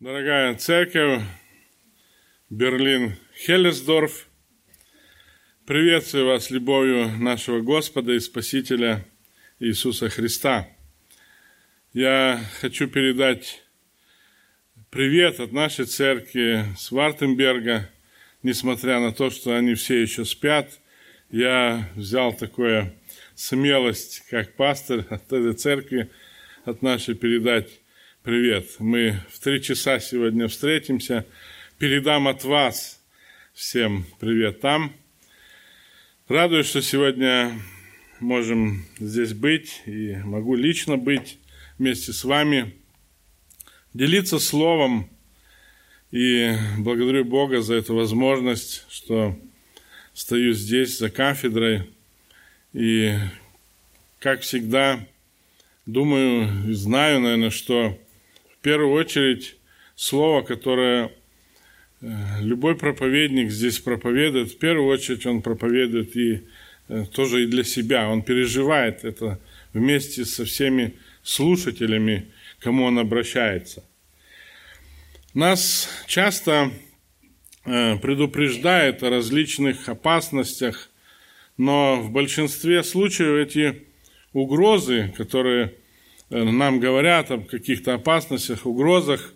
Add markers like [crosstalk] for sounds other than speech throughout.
Дорогая церковь, Берлин, Хеллесдорф, приветствую вас любовью нашего Господа и Спасителя Иисуса Христа. Я хочу передать привет от нашей церкви с Вартенберга, несмотря на то, что они все еще спят. Я взял такую смелость, как пастор от этой церкви, от нашей передать привет. Мы в три часа сегодня встретимся. Передам от вас всем привет там. Радуюсь, что сегодня можем здесь быть и могу лично быть вместе с вами, делиться словом. И благодарю Бога за эту возможность, что стою здесь за кафедрой. И, как всегда, думаю и знаю, наверное, что первую очередь слово, которое э, любой проповедник здесь проповедует, в первую очередь он проповедует и э, тоже и для себя. Он переживает это вместе со всеми слушателями, кому он обращается. Нас часто э, предупреждает о различных опасностях, но в большинстве случаев эти угрозы, которые нам говорят о каких-то опасностях, угрозах,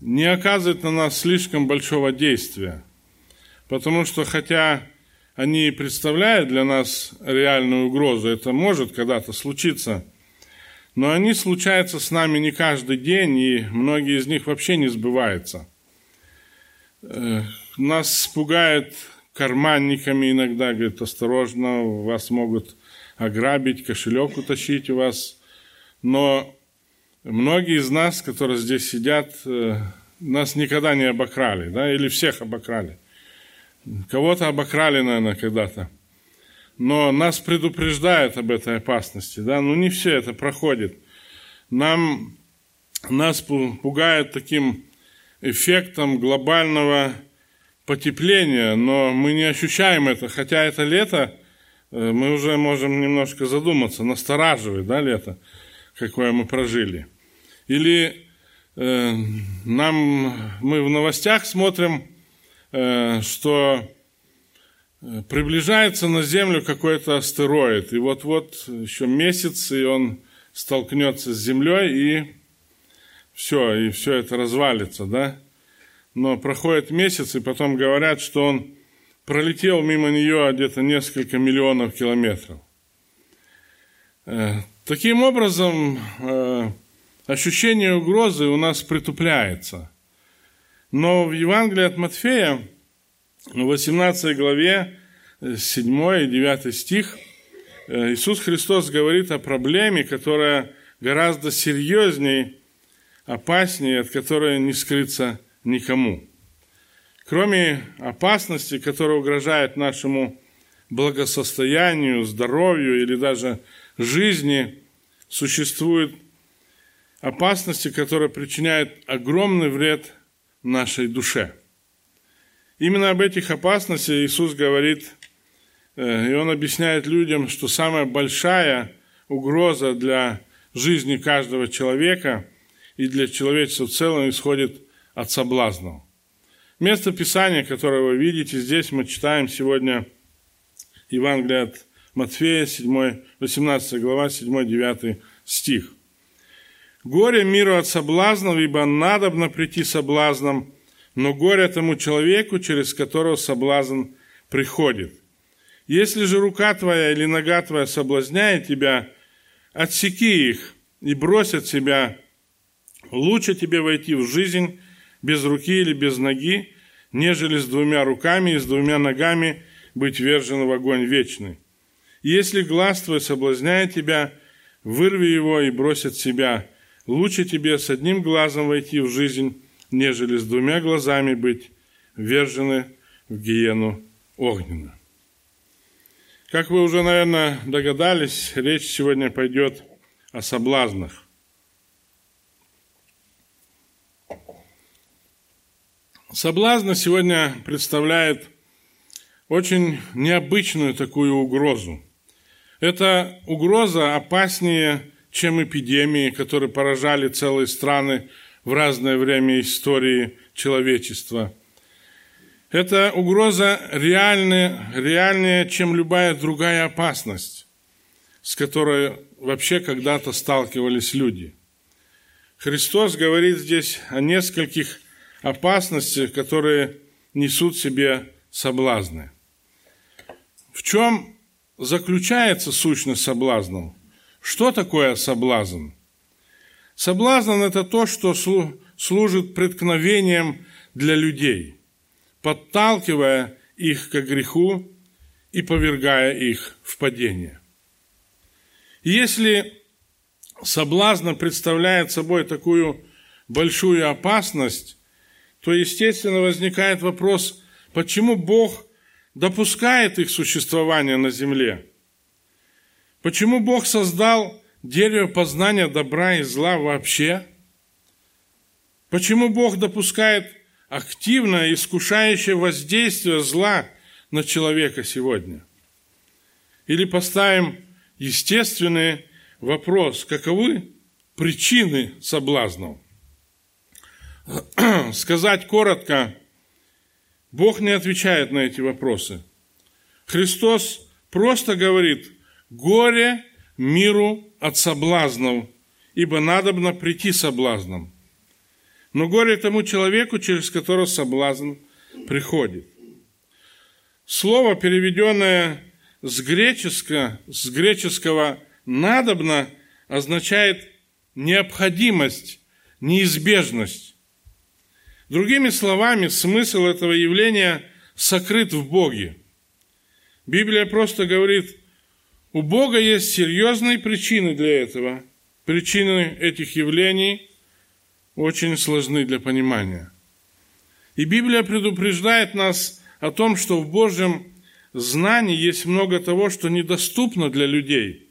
не оказывает на нас слишком большого действия. Потому что хотя они представляют для нас реальную угрозу, это может когда-то случиться, но они случаются с нами не каждый день, и многие из них вообще не сбываются. Э, нас пугает карманниками иногда, говорит, осторожно, вас могут ограбить, кошелек утащить у вас – но многие из нас, которые здесь сидят, э, нас никогда не обокрали, да, или всех обокрали. Кого-то обокрали, наверное, когда-то. Но нас предупреждают об этой опасности, да, но не все это проходит. Нам, нас пугает таким эффектом глобального потепления, но мы не ощущаем это, хотя это лето, э, мы уже можем немножко задуматься, настораживает, да, лето какое мы прожили. Или э, нам, мы в новостях смотрим, э, что э, приближается на Землю какой-то астероид, и вот-вот еще месяц, и он столкнется с Землей, и все, и все это развалится, да? Но проходит месяц, и потом говорят, что он пролетел мимо нее где-то несколько миллионов километров. Э, Таким образом, э, ощущение угрозы у нас притупляется. Но в Евангелии от Матфея, в 18 главе, 7 и 9 стих, э, Иисус Христос говорит о проблеме, которая гораздо серьезнее, опаснее, от которой не скрыться никому. Кроме опасности, которая угрожает нашему благосостоянию, здоровью или даже жизни существуют опасности, которые причиняют огромный вред нашей душе. Именно об этих опасностях Иисус говорит, э, и Он объясняет людям, что самая большая угроза для жизни каждого человека и для человечества в целом исходит от соблазнов. Место Писания, которое вы видите здесь, мы читаем сегодня Евангелие от Матфея, 7, 18 глава, 7-9 стих. «Горе миру от соблазнов, ибо надобно прийти соблазном, но горе тому человеку, через которого соблазн приходит. Если же рука твоя или нога твоя соблазняет тебя, отсеки их и брось от себя. Лучше тебе войти в жизнь без руки или без ноги, нежели с двумя руками и с двумя ногами быть вержен в огонь вечный. Если глаз твой соблазняет тебя, вырви его и брось от себя. Лучше тебе с одним глазом войти в жизнь, нежели с двумя глазами быть вержены в гиену огненную. Как вы уже, наверное, догадались, речь сегодня пойдет о соблазнах. Соблазн сегодня представляет очень необычную такую угрозу – эта угроза опаснее, чем эпидемии, которые поражали целые страны в разное время истории человечества. Эта угроза реальная, реальнее, чем любая другая опасность, с которой вообще когда-то сталкивались люди. Христос говорит здесь о нескольких опасностях, которые несут в себе соблазны. В чем заключается сущность соблазнов? Что такое соблазн? Соблазн – это то, что служит преткновением для людей, подталкивая их к греху и повергая их в падение. Если соблазн представляет собой такую большую опасность, то, естественно, возникает вопрос, почему Бог допускает их существование на земле? Почему Бог создал дерево познания добра и зла вообще? Почему Бог допускает активное, искушающее воздействие зла на человека сегодня? Или поставим естественный вопрос, каковы причины соблазнов? [clears throat] Сказать коротко, Бог не отвечает на эти вопросы. Христос просто говорит, горе миру от соблазнов, ибо надобно прийти соблазном. Но горе тому человеку, через которого соблазн приходит. Слово, переведенное с, греческого, с греческого «надобно», означает необходимость, неизбежность. Другими словами, смысл этого явления сокрыт в Боге. Библия просто говорит, у Бога есть серьезные причины для этого. Причины этих явлений очень сложны для понимания. И Библия предупреждает нас о том, что в Божьем знании есть много того, что недоступно для людей.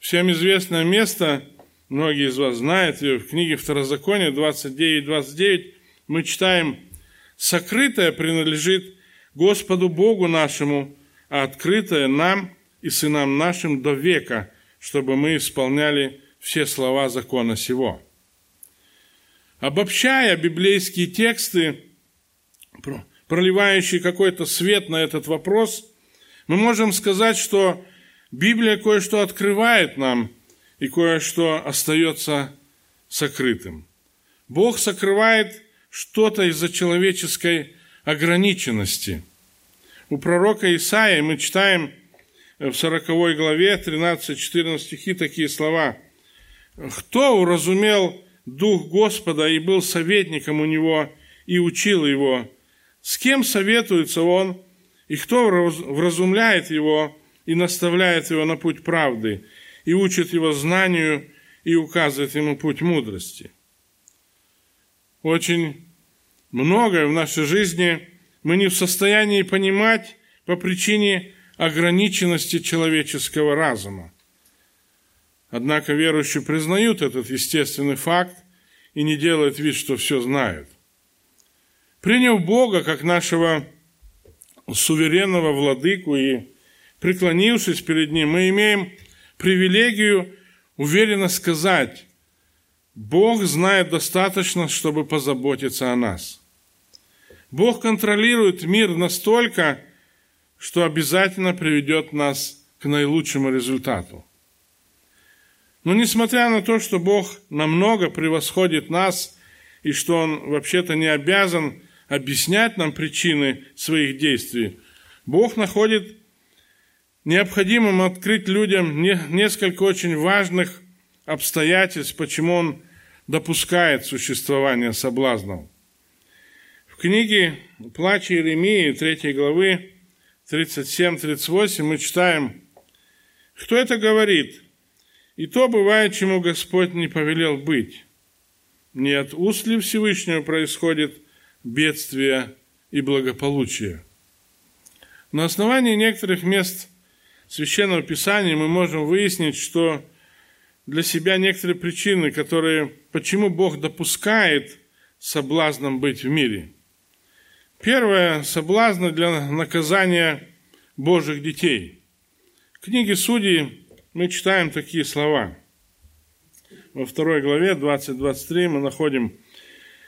Всем известное место – многие из вас знают, в книге Второзакония 29-29 мы читаем «Сокрытое принадлежит Господу Богу нашему, а открытое нам и сынам нашим до века, чтобы мы исполняли все слова закона сего». Обобщая библейские тексты, проливающие какой-то свет на этот вопрос, мы можем сказать, что Библия кое-что открывает нам – и кое-что остается сокрытым. Бог сокрывает что-то из-за человеческой ограниченности. У пророка Исаия мы читаем в 40 главе 13-14 стихи такие слова. «Кто уразумел Дух Господа и был советником у Него и учил Его? С кем советуется Он, и кто вразумляет Его и наставляет Его на путь правды?» И учит его знанию и указывает ему путь мудрости. Очень многое в нашей жизни мы не в состоянии понимать по причине ограниченности человеческого разума. Однако верующие признают этот естественный факт и не делают вид, что все знают. Приняв Бога как нашего суверенного владыку и преклонившись перед Ним, мы имеем привилегию уверенно сказать, Бог знает достаточно, чтобы позаботиться о нас. Бог контролирует мир настолько, что обязательно приведет нас к наилучшему результату. Но несмотря на то, что Бог намного превосходит нас, и что Он вообще-то не обязан объяснять нам причины своих действий, Бог находит необходимым открыть людям несколько очень важных обстоятельств, почему он допускает существование соблазнов. В книге «Плач Иеремии» 3 главы 37-38 мы читаем, «Кто это говорит? И то бывает, чему Господь не повелел быть. Не от уст ли Всевышнего происходит бедствие и благополучие?» На основании некоторых мест – Священного Писания мы можем выяснить, что для себя некоторые причины, которые, почему Бог допускает соблазном быть в мире. Первое – соблазны для наказания Божьих детей. В книге Судей мы читаем такие слова. во второй главе, 20-23, мы находим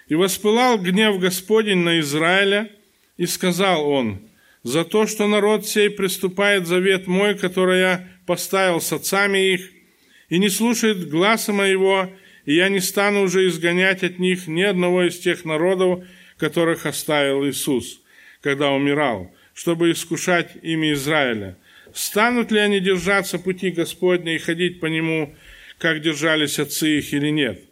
«И воспылал гнев Господень на Израиля, и сказал он, за то, что народ сей приступает завет мой, который я поставил с отцами их, и не слушает гласа моего, и я не стану уже изгонять от них ни одного из тех народов, которых оставил Иисус, когда умирал, чтобы искушать ими Израиля. Станут ли они держаться пути Господня и ходить по нему, как держались отцы их или нет?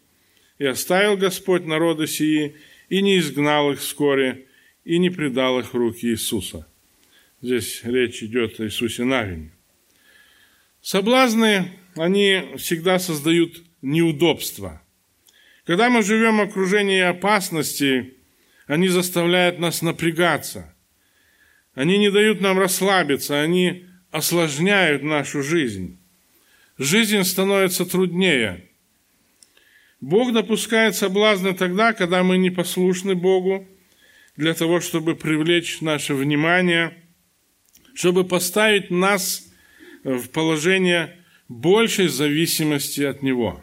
И оставил Господь народы сии, и не изгнал их вскоре, и не предал их руки Иисуса. Здесь речь идет о Иисусе Навине. Соблазны, они всегда создают неудобства. Когда мы живем в окружении опасности, они заставляют нас напрягаться. Они не дают нам расслабиться, они осложняют нашу жизнь. Жизнь становится труднее. Бог допускает соблазны тогда, когда мы непослушны Богу, для того, чтобы привлечь наше внимание, чтобы поставить нас в положение большей зависимости от Него.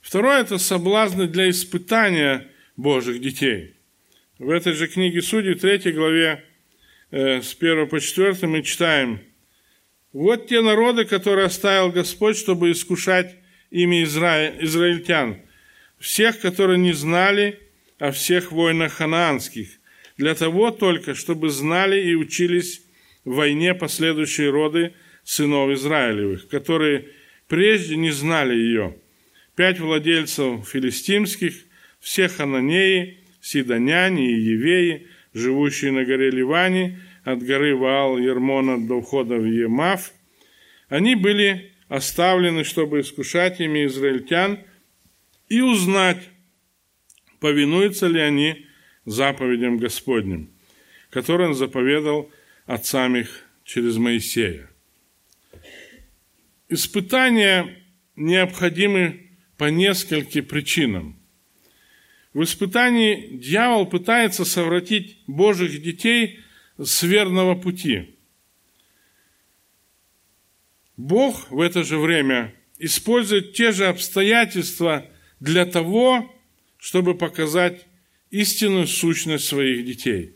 Второе – это соблазны для испытания Божьих детей. В этой же книге Судей, 3 главе, э, с 1 по 4 мы читаем, «Вот те народы, которые оставил Господь, чтобы искушать ими изра... израильтян, всех, которые не знали о всех войнах ханаанских, для того только, чтобы знали и учились в войне последующие роды сынов Израилевых, которые прежде не знали ее. Пять владельцев филистимских, все хананеи, сидоняне и евеи, живущие на горе Ливане, от горы Ваал Ермона до входа в Емав, они были оставлены, чтобы искушать ими израильтян и узнать, повинуются ли они заповедям Господним, которые он заповедал отцам их через Моисея. Испытания необходимы по нескольким причинам. В испытании дьявол пытается совратить Божьих детей с верного пути. Бог в это же время использует те же обстоятельства для того, чтобы показать истинную сущность своих детей.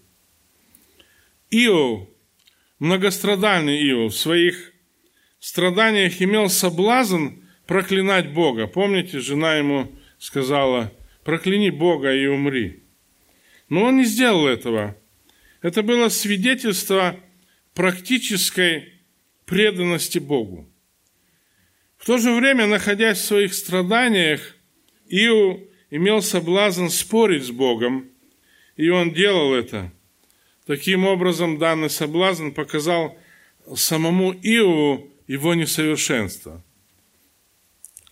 Иов, многострадальный Иов, в своих страданиях имел соблазн проклинать Бога. Помните, жена ему сказала, прокляни Бога и умри. Но он не сделал этого. Это было свидетельство практической преданности Богу. В то же время, находясь в своих страданиях, Иу имел соблазн спорить с Богом, и он делал это. Таким образом, данный соблазн показал самому Иову его несовершенство.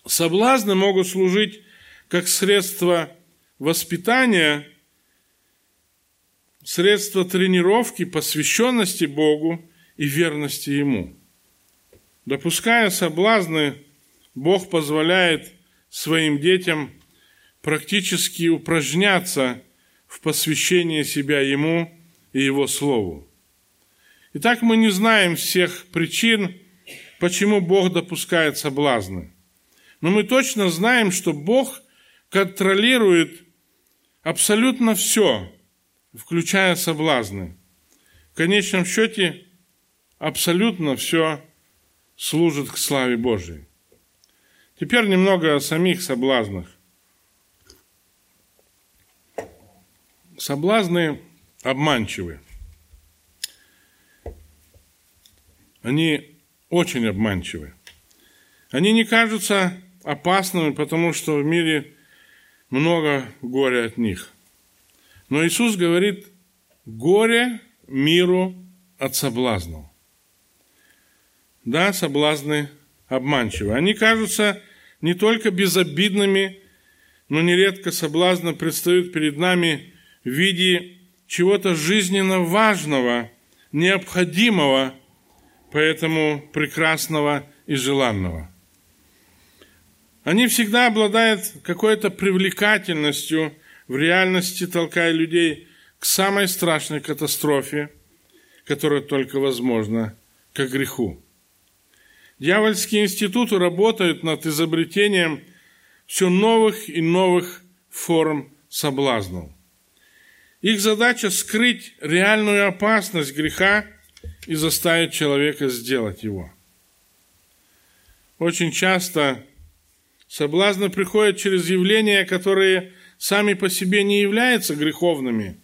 Соблазны могут служить как средство воспитания, средство тренировки, посвященности Богу и верности Ему. Допуская соблазны, Бог позволяет своим детям практически упражняться в посвящении себя Ему и Его Слову. Итак, мы не знаем всех причин, почему Бог допускает соблазны. Но мы точно знаем, что Бог контролирует абсолютно все, включая соблазны. В конечном счете, абсолютно все служит к славе Божией. Теперь немного о самих соблазнах. Соблазны обманчивы. Они очень обманчивы. Они не кажутся опасными, потому что в мире много горя от них. Но Иисус говорит, горе миру от соблазнов. Да, соблазны обманчивы. Они кажутся не только безобидными, но нередко соблазны предстают перед нами в виде чего-то жизненно важного, необходимого, поэтому прекрасного и желанного. Они всегда обладают какой-то привлекательностью, в реальности толкая людей к самой страшной катастрофе, которая только возможна, к греху. Дьявольские институты работают над изобретением все новых и новых форм соблазнов. Их задача скрыть реальную опасность греха и заставить человека сделать его. Очень часто соблазны приходят через явления, которые сами по себе не являются греховными.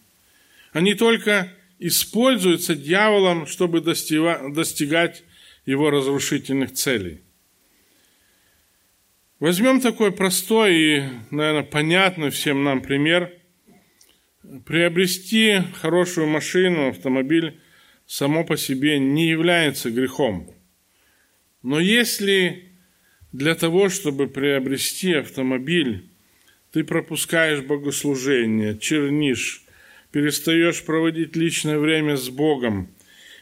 Они только используются дьяволом, чтобы достигать его разрушительных целей. Возьмем такой простой и, наверное, понятный всем нам пример. Приобрести хорошую машину, автомобиль само по себе не является грехом. Но если для того, чтобы приобрести автомобиль, ты пропускаешь богослужение, чернишь, перестаешь проводить личное время с Богом,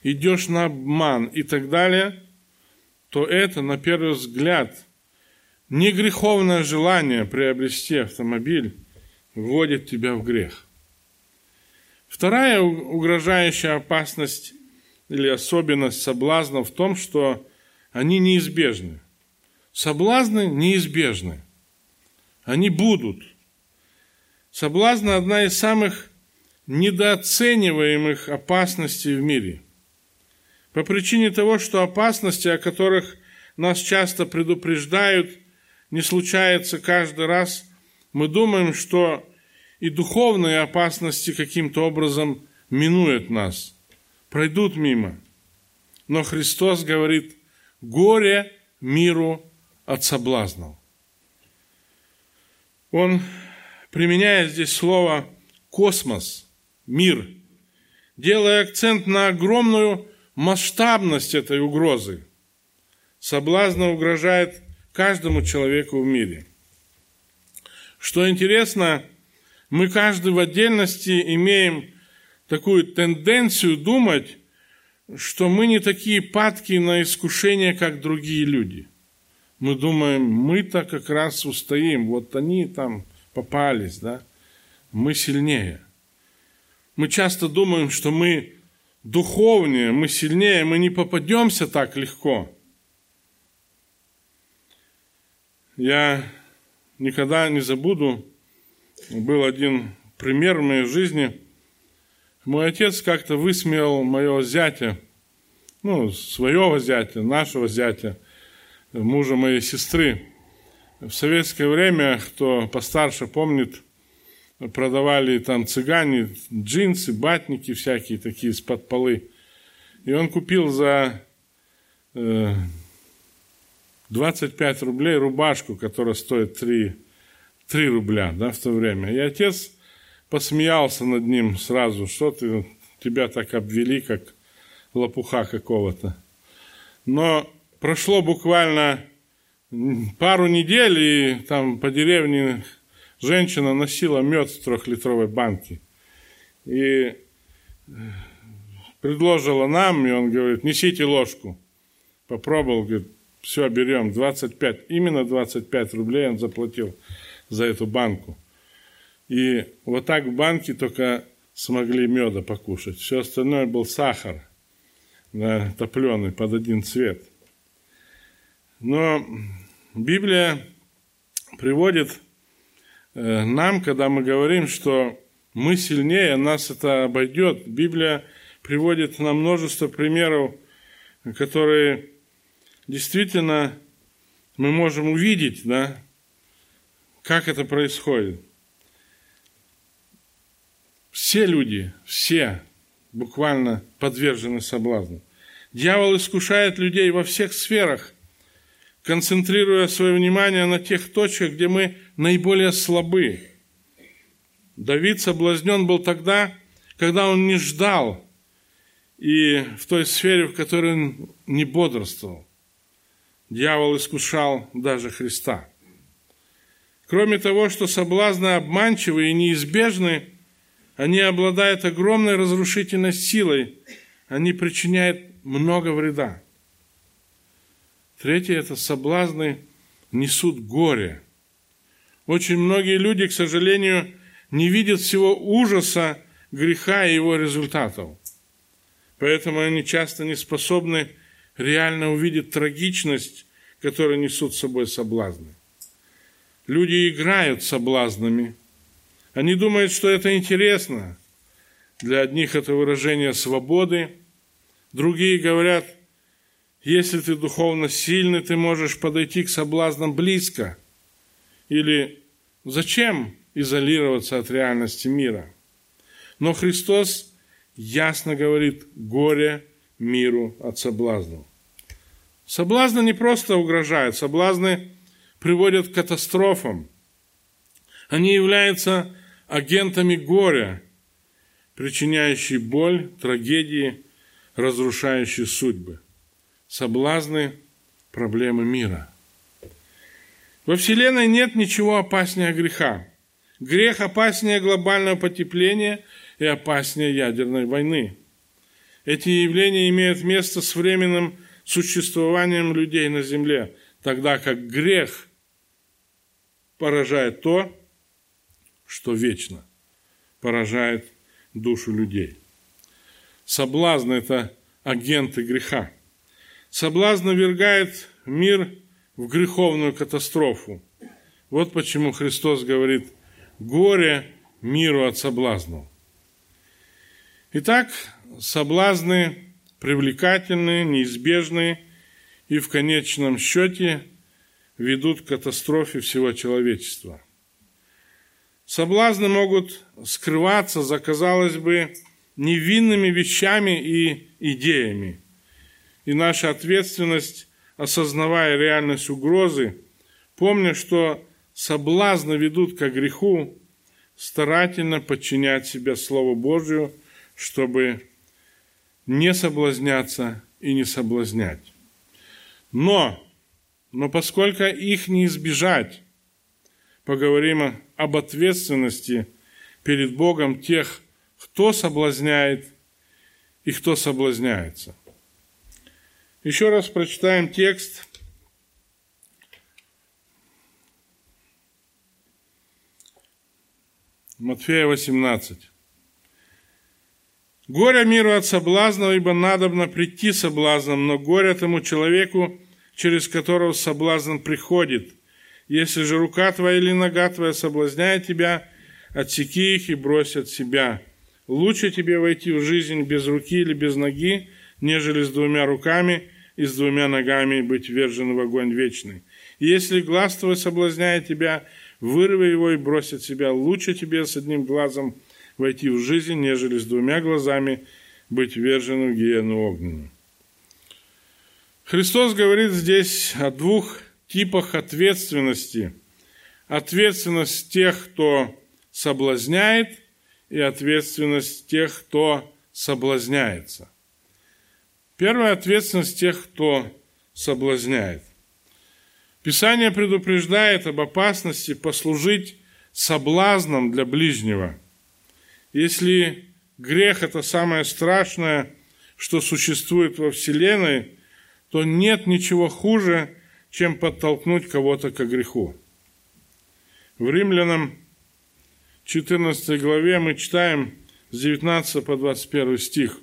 идешь на обман и так далее, то это, на первый взгляд, не греховное желание приобрести автомобиль вводит тебя в грех. Вторая угрожающая опасность или особенность соблазна в том, что они неизбежны. Соблазны неизбежны. Они будут. Соблазн – одна из самых недооцениваемых опасностей в мире. По причине того, что опасности, о которых нас часто предупреждают, не случается каждый раз, мы думаем, что и духовные опасности каким-то образом минуют нас, пройдут мимо. Но Христос говорит, горе миру от соблазнов. Он применяет здесь слово космос, мир, делая акцент на огромную масштабность этой угрозы. Соблазна угрожает каждому человеку в мире. Что интересно, мы каждый в отдельности имеем такую тенденцию думать, что мы не такие падки на искушение, как другие люди. Мы думаем, мы-то как раз устоим, вот они там попались, да, мы сильнее. Мы часто думаем, что мы духовнее, мы сильнее, мы не попадемся так легко. Я никогда не забуду, был один пример в моей жизни. Мой отец как-то высмеял моего зятя, ну, своего зятя, нашего зятя, мужа моей сестры. В советское время, кто постарше помнит, продавали там цыгане джинсы, батники всякие такие из-под полы. И он купил за 25 э, рублей рубашку, которая стоит 3 3 рубля да, в то время. И отец посмеялся над ним сразу, что ты, тебя так обвели, как лопуха какого-то. Но прошло буквально пару недель, и там по деревне женщина носила мед в трехлитровой банке. И предложила нам, и он говорит, несите ложку. Попробовал, говорит, все, берем, 25, именно 25 рублей он заплатил за эту банку. И вот так в банке только смогли меда покушать. Все остальное был сахар, да, топленый под один цвет. Но Библия приводит э, нам, когда мы говорим, что мы сильнее, нас это обойдет. Библия приводит нам множество примеров, которые действительно мы можем увидеть, да, как это происходит? Все люди, все буквально подвержены соблазну. Дьявол искушает людей во всех сферах, концентрируя свое внимание на тех точках, где мы наиболее слабы. Давид соблазнен был тогда, когда он не ждал, и в той сфере, в которой он не бодрствовал. Дьявол искушал даже Христа – Кроме того, что соблазны обманчивы и неизбежны, они обладают огромной разрушительной силой, они причиняют много вреда. Третье – это соблазны несут горе. Очень многие люди, к сожалению, не видят всего ужаса греха и его результатов. Поэтому они часто не способны реально увидеть трагичность, которую несут с собой соблазны. Люди играют соблазнами. Они думают, что это интересно. Для одних это выражение свободы, другие говорят, если ты духовно сильный, ты можешь подойти к соблазнам близко. Или зачем изолироваться от реальности мира? Но Христос ясно говорит горе миру от соблазнов. Соблазны не просто угрожают, соблазны приводят к катастрофам. Они являются агентами горя, причиняющие боль, трагедии, разрушающие судьбы. Соблазны – проблемы мира. Во Вселенной нет ничего опаснее греха. Грех опаснее глобального потепления и опаснее ядерной войны. Эти явления имеют место с временным существованием людей на земле, тогда как грех поражает то, что вечно, поражает душу людей. Соблазн – это агенты греха. Соблазн навергает мир в греховную катастрофу. Вот почему Христос говорит «горе миру от соблазнов». Итак, соблазны привлекательные, неизбежные и в конечном счете ведут к катастрофе всего человечества. Соблазны могут скрываться за, казалось бы, невинными вещами и идеями. И наша ответственность, осознавая реальность угрозы, помня, что соблазны ведут к греху, старательно подчинять себя Слову Божию, чтобы не соблазняться и не соблазнять. Но, но поскольку их не избежать, поговорим об ответственности перед Богом тех, кто соблазняет и кто соблазняется. Еще раз прочитаем текст. Матфея 18. Горе миру от соблазна, ибо надобно прийти соблазном, но горе тому человеку, через которого соблазн приходит. Если же рука твоя или нога твоя соблазняет тебя, отсеки их и брось от себя. Лучше тебе войти в жизнь без руки или без ноги, нежели с двумя руками и с двумя ногами быть вержен в огонь вечный. Если глаз твой соблазняет тебя, вырви его и брось от себя. Лучше тебе с одним глазом – войти в жизнь, нежели с двумя глазами быть верженным в гиену огненную. Христос говорит здесь о двух типах ответственности. Ответственность тех, кто соблазняет, и ответственность тех, кто соблазняется. Первая ответственность тех, кто соблазняет. Писание предупреждает об опасности послужить соблазном для ближнего – если грех – это самое страшное, что существует во Вселенной, то нет ничего хуже, чем подтолкнуть кого-то к греху. В Римлянам 14 главе мы читаем с 19 по 21 стих.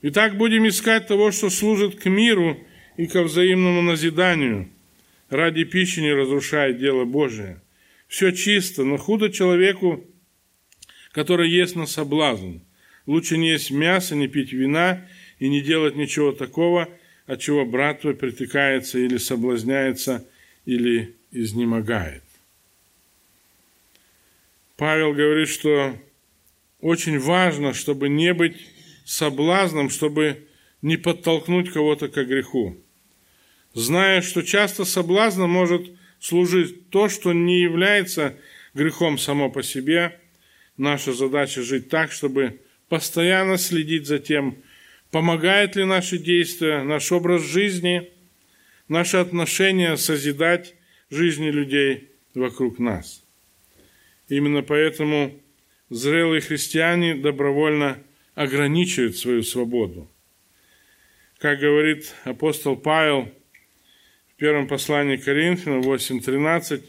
«Итак, будем искать того, что служит к миру и ко взаимному назиданию, ради пищи не разрушая дело Божие. Все чисто, но худо человеку, который есть на соблазн. Лучше не есть мясо, не пить вина и не делать ничего такого, от чего брат твой притыкается или соблазняется, или изнемогает. Павел говорит, что очень важно, чтобы не быть соблазном, чтобы не подтолкнуть кого-то к греху. Зная, что часто соблазном может служить то, что не является грехом само по себе, Наша задача жить так, чтобы постоянно следить за тем, помогает ли наши действия, наш образ жизни, наши отношения созидать жизни людей вокруг нас. Именно поэтому зрелые христиане добровольно ограничивают свою свободу. Как говорит апостол Павел в первом послании к Коринфянам 8.13,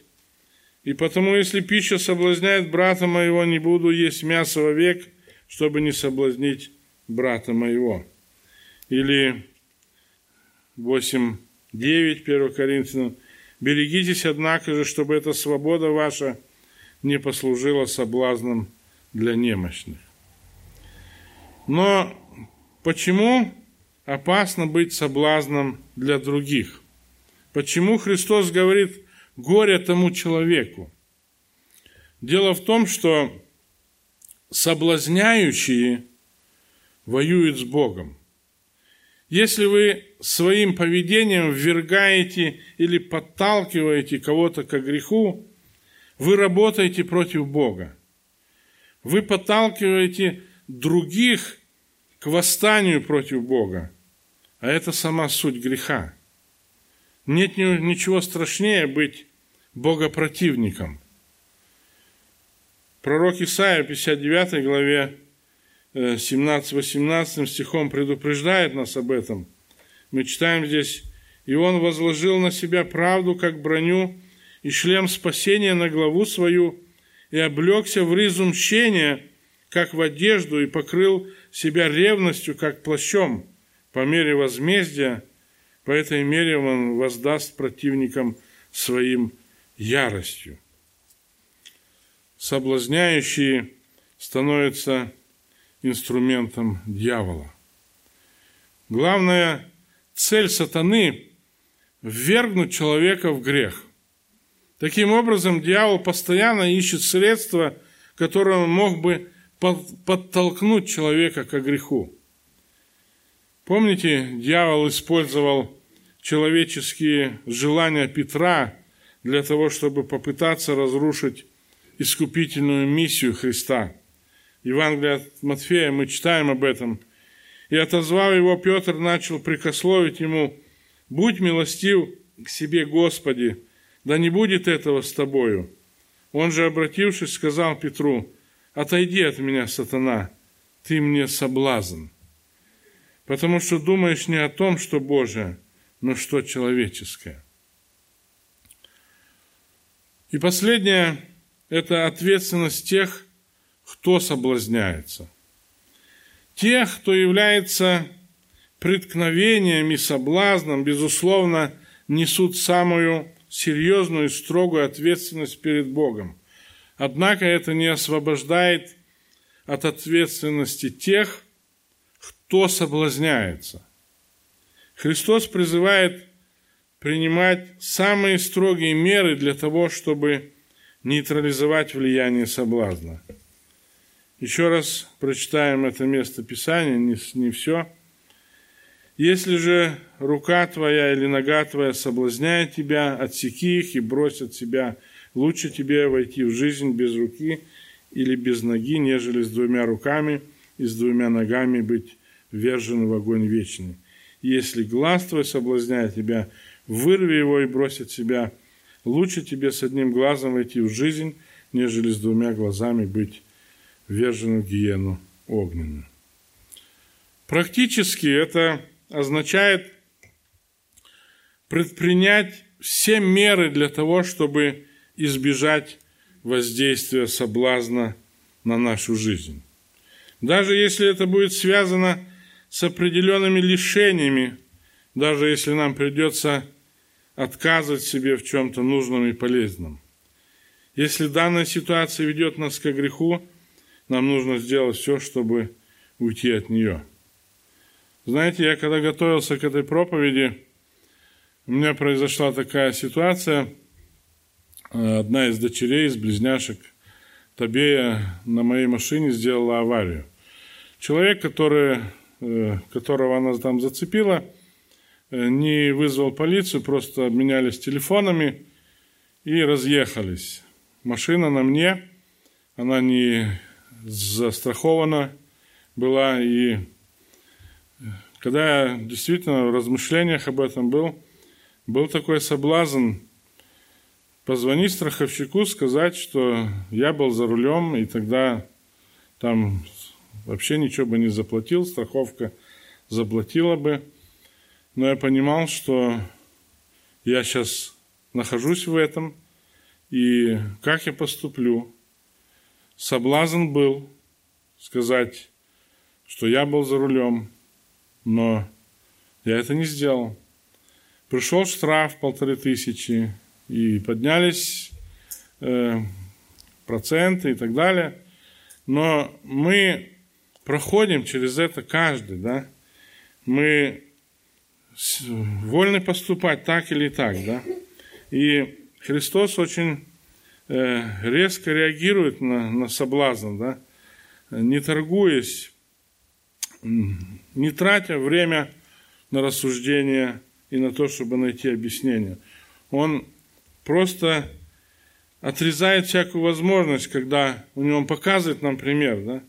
и потому, если пища соблазняет брата моего, не буду есть мясо вовек, чтобы не соблазнить брата моего. Или 8.9, 1 Коринфянам, Берегитесь, однако же, чтобы эта свобода ваша не послужила соблазном для немощных. Но почему опасно быть соблазном для других? Почему Христос говорит «горе тому человеку»? Дело в том, что соблазняющие воюют с Богом. Если вы своим поведением ввергаете или подталкиваете кого-то к греху, вы работаете против Бога. Вы подталкиваете других к восстанию против Бога. А это сама суть греха. Нет ничего страшнее быть богопротивником. Пророк Исаия в 59 главе 17-18 стихом предупреждает нас об этом. Мы читаем здесь, «И он возложил на себя правду, как броню, и шлем спасения на главу свою, и облегся в ризу мщения, как в одежду, и покрыл себя ревностью, как плащом, по мере возмездия, по этой мере он воздаст противникам своим яростью. Соблазняющие становятся инструментом дьявола. Главная цель сатаны – ввергнуть человека в грех. Таким образом, дьявол постоянно ищет средства, которым мог бы подтолкнуть человека к греху. Помните, дьявол использовал человеческие желания Петра для того, чтобы попытаться разрушить искупительную миссию Христа – Евангелие от Матфея, мы читаем об этом. «И отозвав его, Петр начал прикословить ему, «Будь милостив к себе, Господи, да не будет этого с тобою». Он же, обратившись, сказал Петру, «Отойди от меня, сатана, ты мне соблазн, потому что думаешь не о том, что Божие, но что человеческое». И последнее – это ответственность тех, кто соблазняется. Те, кто является преткновением и соблазном, безусловно, несут самую серьезную и строгую ответственность перед Богом. Однако это не освобождает от ответственности тех, кто соблазняется. Христос призывает принимать самые строгие меры для того, чтобы нейтрализовать влияние соблазна. Еще раз прочитаем это место Писания, не, не все. Если же рука твоя или нога твоя соблазняет тебя, отсеки их и брось от себя. Лучше тебе войти в жизнь без руки или без ноги, нежели с двумя руками и с двумя ногами быть ввержен в огонь вечный. Если глаз твой соблазняет тебя, вырви его и брось от себя. Лучше тебе с одним глазом войти в жизнь, нежели с двумя глазами быть ввержены в гиену огненную. Практически это означает предпринять все меры для того, чтобы избежать воздействия соблазна на нашу жизнь. Даже если это будет связано с определенными лишениями, даже если нам придется отказывать себе в чем-то нужном и полезном. Если данная ситуация ведет нас к греху, нам нужно сделать все, чтобы уйти от нее. Знаете, я когда готовился к этой проповеди, у меня произошла такая ситуация. Одна из дочерей, из близняшек Табея на моей машине сделала аварию. Человек, который, э, которого она там зацепила, э, не вызвал полицию, просто обменялись телефонами и разъехались. Машина на мне, она не застрахована была. И когда я действительно в размышлениях об этом был, был такой соблазн позвонить страховщику, сказать, что я был за рулем, и тогда там вообще ничего бы не заплатил, страховка заплатила бы. Но я понимал, что я сейчас нахожусь в этом, и как я поступлю, Соблазн был сказать, что я был за рулем, но я это не сделал. Пришел штраф полторы тысячи, и поднялись э, проценты и так далее. Но мы проходим через это каждый, да. Мы вольны поступать так или так, да. И Христос очень резко реагирует на, на соблазн, да, не торгуясь, не тратя время на рассуждение и на то, чтобы найти объяснение. Он просто отрезает всякую возможность, когда у него он показывает нам пример, да,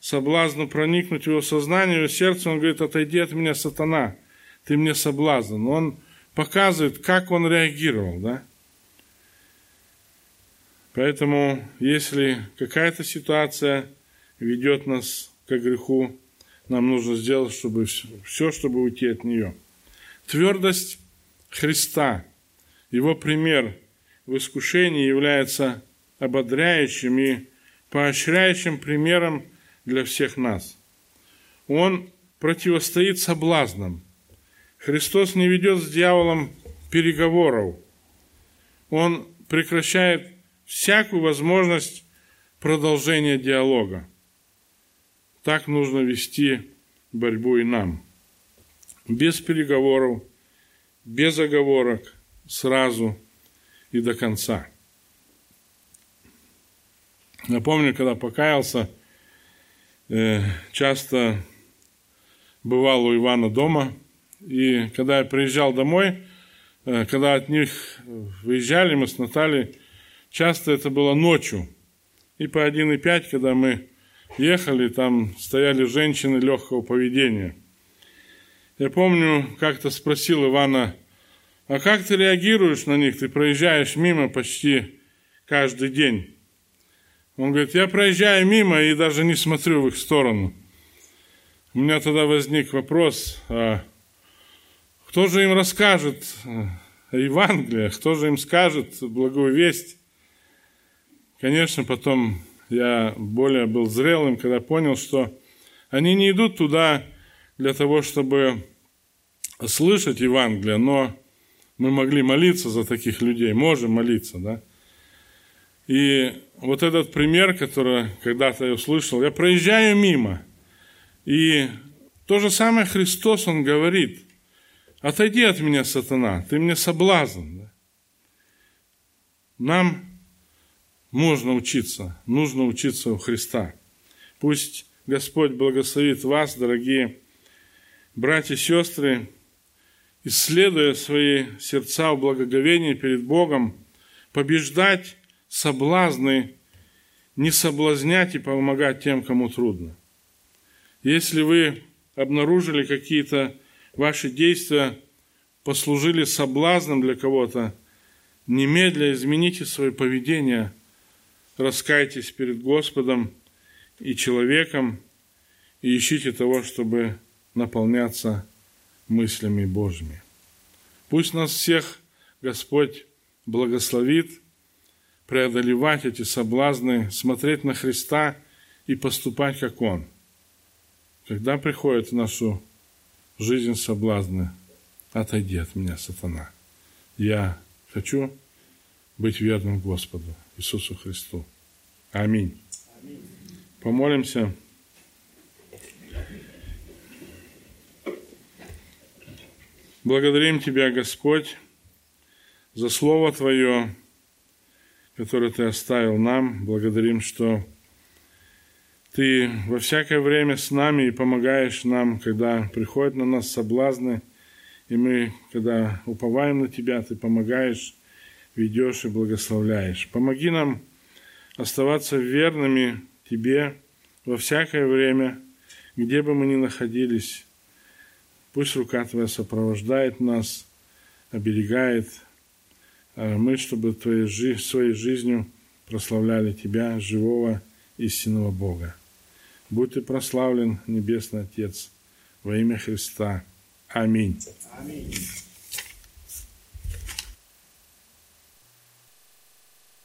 соблазну проникнуть в его сознание, в его сердце, он говорит, отойди от меня, сатана, ты мне соблазн. Он показывает, как он реагировал, да. Поэтому, если какая-то ситуация ведет нас к греху, нам нужно сделать чтобы все, чтобы уйти от нее. Твердость Христа, его пример в искушении является ободряющим и поощряющим примером для всех нас. Он противостоит соблазнам. Христос не ведет с дьяволом переговоров. Он прекращает всякую возможность продолжения диалога. Так нужно вести борьбу и нам. Без переговоров, без оговорок, сразу и до конца. Напомню, когда покаялся, э, часто бывал у Ивана дома, и когда я приезжал домой, э, когда от них выезжали мы с Натальей, часто это было ночью. И по 1,5, когда мы ехали, там стояли женщины легкого поведения. Я помню, как-то спросил Ивана, а как ты реагируешь на них? Ты проезжаешь мимо почти каждый день. Он говорит, я проезжаю мимо и даже не смотрю в их сторону. У меня тогда возник вопрос, а кто же им расскажет Евангелие, кто же им скажет благую весть? Конечно, потом я более был зрелым, когда понял, что они не идут туда для того, чтобы слышать Евангелие, но мы могли молиться за таких людей, можем молиться, да. И вот этот пример, который когда-то я услышал, я проезжаю мимо, и то же самое Христос, Он говорит, отойди от меня, сатана, ты мне соблазн. Нам можно учиться, нужно учиться у Христа. Пусть Господь благословит вас, дорогие братья и сестры, исследуя свои сердца в благоговении перед Богом, побеждать соблазны, не соблазнять и помогать тем, кому трудно. Если вы обнаружили какие-то ваши действия, послужили соблазном для кого-то, немедля измените свое поведение – раскайтесь перед Господом и человеком и ищите того, чтобы наполняться мыслями Божьими. Пусть нас всех Господь благословит преодолевать эти соблазны, смотреть на Христа и поступать, как Он. Когда приходят в нашу жизнь соблазны, отойди от меня, сатана. Я хочу быть верным Господу. Иисусу Христу. Аминь. Помолимся. Благодарим Тебя, Господь, за Слово Твое, которое Ты оставил нам. Благодарим, что Ты во всякое время с нами и помогаешь нам, когда приходят на нас соблазны, и мы, когда уповаем на Тебя, Ты помогаешь ведешь и благословляешь. Помоги нам оставаться верными Тебе во всякое время, где бы мы ни находились. Пусть рука Твоя сопровождает нас, оберегает, а мы, чтобы твоей, своей жизнью прославляли Тебя, живого истинного Бога. Будь Ты прославлен, Небесный Отец, во имя Христа. Аминь. Аминь.